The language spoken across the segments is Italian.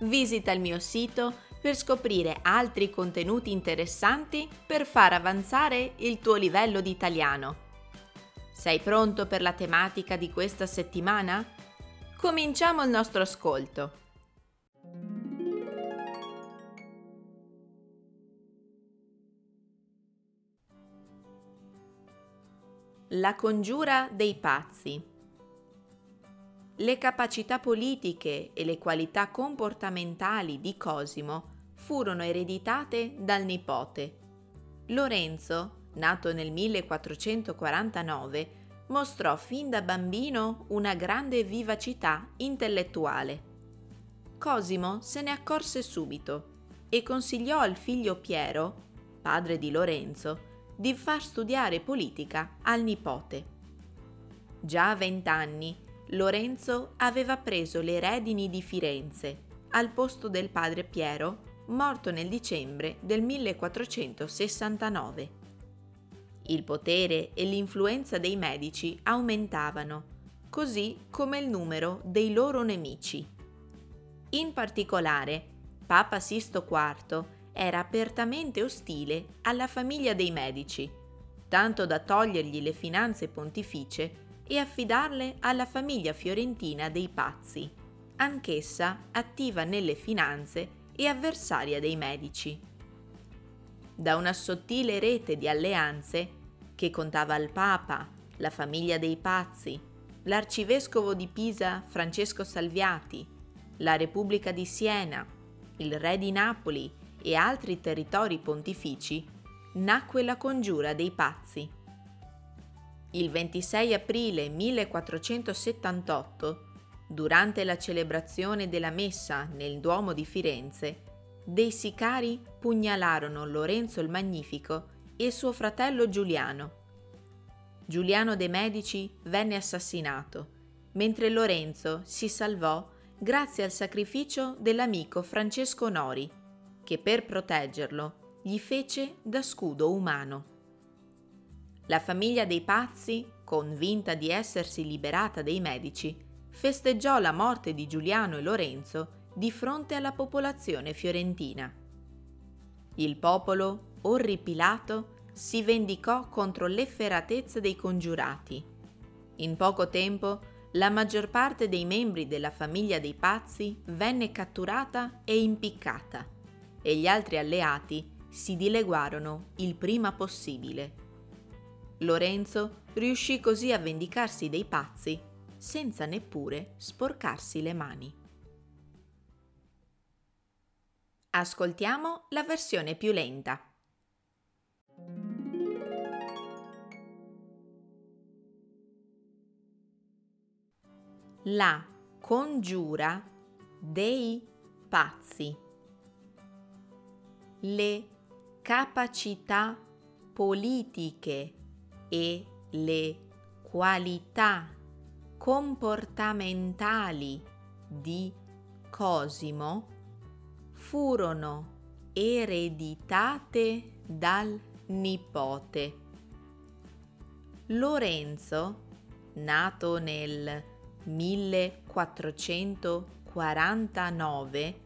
Visita il mio sito per scoprire altri contenuti interessanti per far avanzare il tuo livello di italiano. Sei pronto per la tematica di questa settimana? Cominciamo il nostro ascolto. La congiura dei pazzi. Le capacità politiche e le qualità comportamentali di Cosimo furono ereditate dal nipote. Lorenzo, nato nel 1449, mostrò fin da bambino una grande vivacità intellettuale. Cosimo se ne accorse subito e consigliò al figlio Piero, padre di Lorenzo, di far studiare politica al nipote. Già a vent'anni Lorenzo aveva preso le redini di Firenze al posto del padre Piero, morto nel dicembre del 1469. Il potere e l'influenza dei medici aumentavano, così come il numero dei loro nemici. In particolare, Papa Sisto IV era apertamente ostile alla famiglia dei Medici, tanto da togliergli le finanze pontificie e affidarle alla famiglia fiorentina dei Pazzi, anch'essa attiva nelle finanze e avversaria dei Medici. Da una sottile rete di alleanze che contava il Papa, la famiglia dei Pazzi, l'arcivescovo di Pisa Francesco Salviati, la Repubblica di Siena, il re di Napoli e altri territori pontifici, nacque la congiura dei pazzi. Il 26 aprile 1478, durante la celebrazione della messa nel Duomo di Firenze, dei sicari pugnalarono Lorenzo il Magnifico e suo fratello Giuliano. Giuliano de' Medici venne assassinato, mentre Lorenzo si salvò grazie al sacrificio dell'amico Francesco Nori, che per proteggerlo gli fece da scudo umano. La famiglia dei pazzi, convinta di essersi liberata dei medici, festeggiò la morte di Giuliano e Lorenzo di fronte alla popolazione fiorentina. Il popolo, orripilato, si vendicò contro l'efferatezza dei congiurati. In poco tempo la maggior parte dei membri della famiglia dei pazzi venne catturata e impiccata e gli altri alleati si dileguarono il prima possibile. Lorenzo riuscì così a vendicarsi dei pazzi senza neppure sporcarsi le mani. Ascoltiamo la versione più lenta. La congiura dei pazzi le capacità politiche e le qualità comportamentali di Cosimo furono ereditate dal nipote. Lorenzo, nato nel 1449,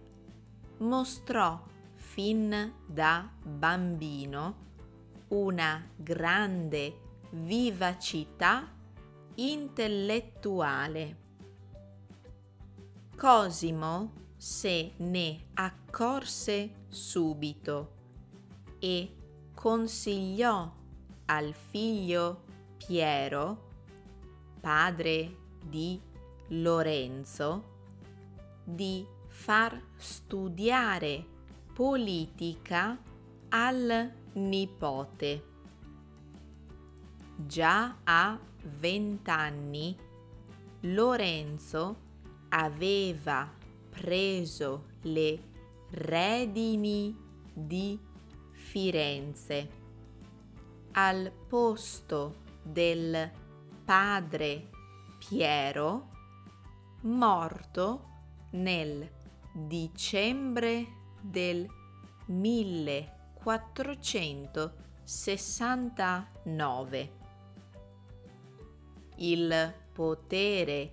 mostrò fin da bambino una grande vivacità intellettuale. Cosimo se ne accorse subito e consigliò al figlio Piero, padre di Lorenzo, di far studiare politica al nipote. Già a vent'anni Lorenzo aveva preso le redini di Firenze al posto del padre Piero morto nel dicembre del 1469. Il potere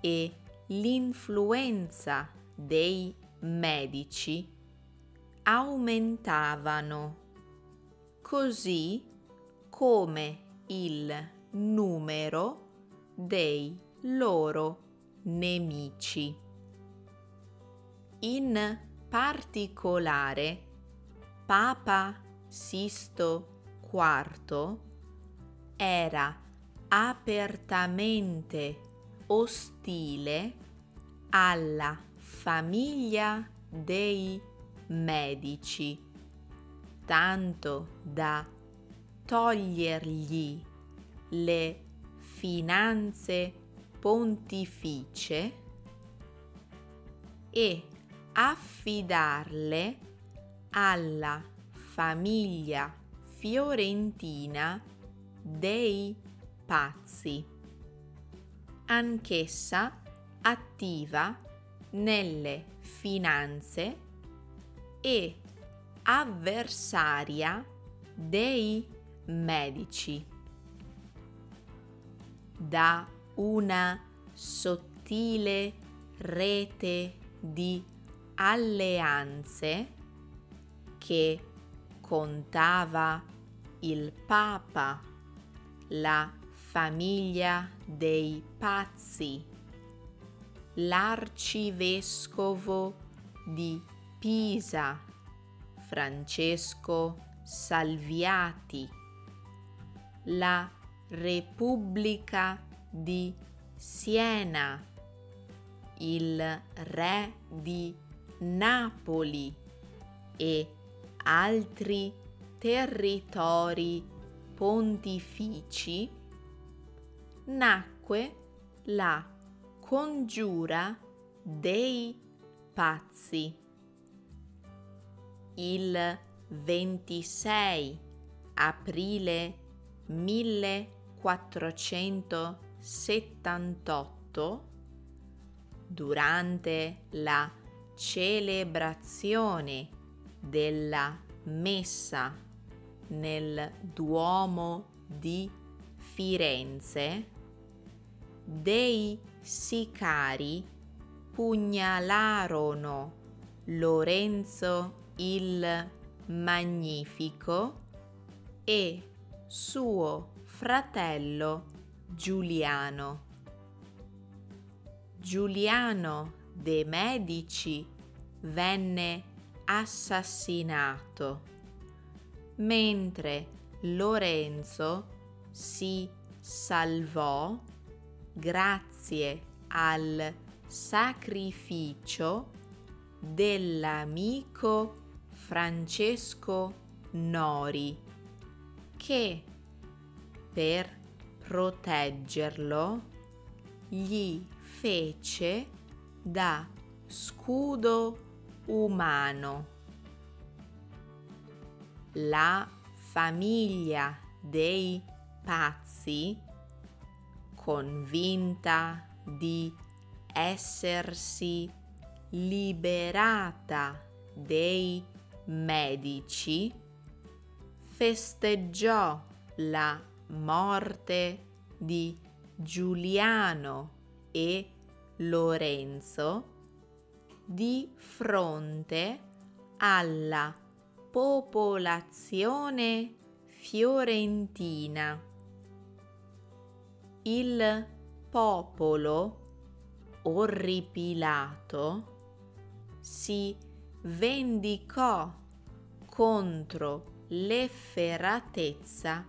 e l'influenza dei medici aumentavano, così come il numero dei loro nemici. In particolare, Papa Sisto IV era apertamente ostile alla famiglia dei medici, tanto da togliergli le finanze pontificie e affidarle alla famiglia fiorentina dei pazzi, anch'essa attiva nelle finanze e avversaria dei medici. Da una sottile rete di alleanze che contava il Papa, la famiglia dei pazzi, l'arcivescovo di Pisa, Francesco Salviati, la Repubblica di Siena, il re di Napoli e altri territori pontifici, nacque la congiura dei pazzi. Il 26 aprile 1478, durante la celebrazione della messa nel Duomo di Firenze, dei sicari pugnalarono Lorenzo il Magnifico e suo fratello Giuliano. Giuliano de' Medici venne assassinato, mentre Lorenzo si salvò grazie al sacrificio dell'amico Francesco Nori che per proteggerlo gli fece da scudo umano. La famiglia dei pazzi, convinta di essersi liberata dei medici, festeggiò la morte di Giuliano e Lorenzo di fronte alla popolazione fiorentina. Il popolo orripilato si vendicò contro l'efferatezza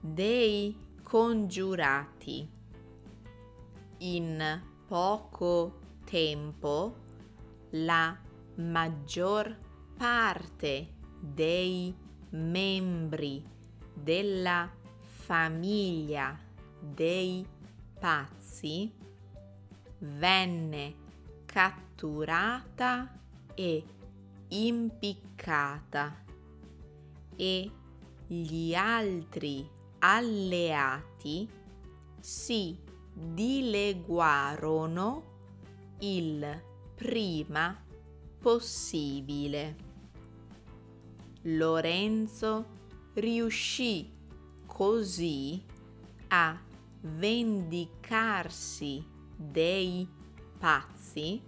dei congiurati. In poco tempo la maggior parte dei membri della famiglia dei pazzi venne catturata e impiccata e gli altri alleati si dileguarono il prima possibile. Lorenzo riuscì così a vendicarsi dei pazzi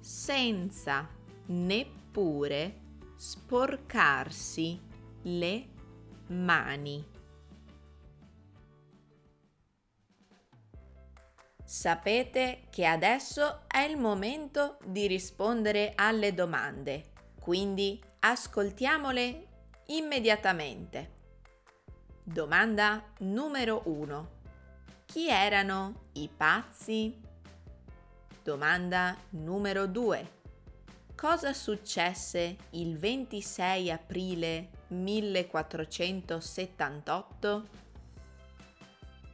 senza neppure sporcarsi le mani. Sapete che adesso è il momento di rispondere alle domande, quindi ascoltiamole immediatamente. Domanda numero 1. Chi erano i pazzi? Domanda numero 2. Cosa successe il 26 aprile 1478?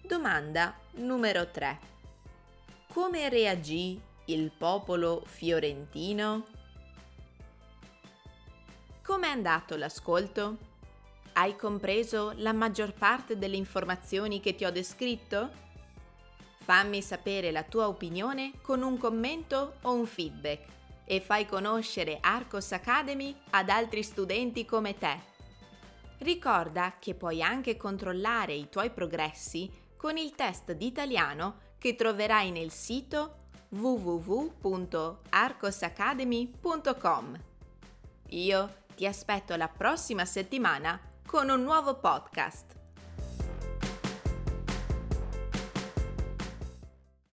Domanda numero 3. Come reagì il popolo fiorentino? Com'è andato l'ascolto? Hai compreso la maggior parte delle informazioni che ti ho descritto? Fammi sapere la tua opinione con un commento o un feedback e fai conoscere Arcos Academy ad altri studenti come te. Ricorda che puoi anche controllare i tuoi progressi con il test di italiano che troverai nel sito www.arcosacademy.com. Io ti aspetto la prossima settimana con un nuovo podcast.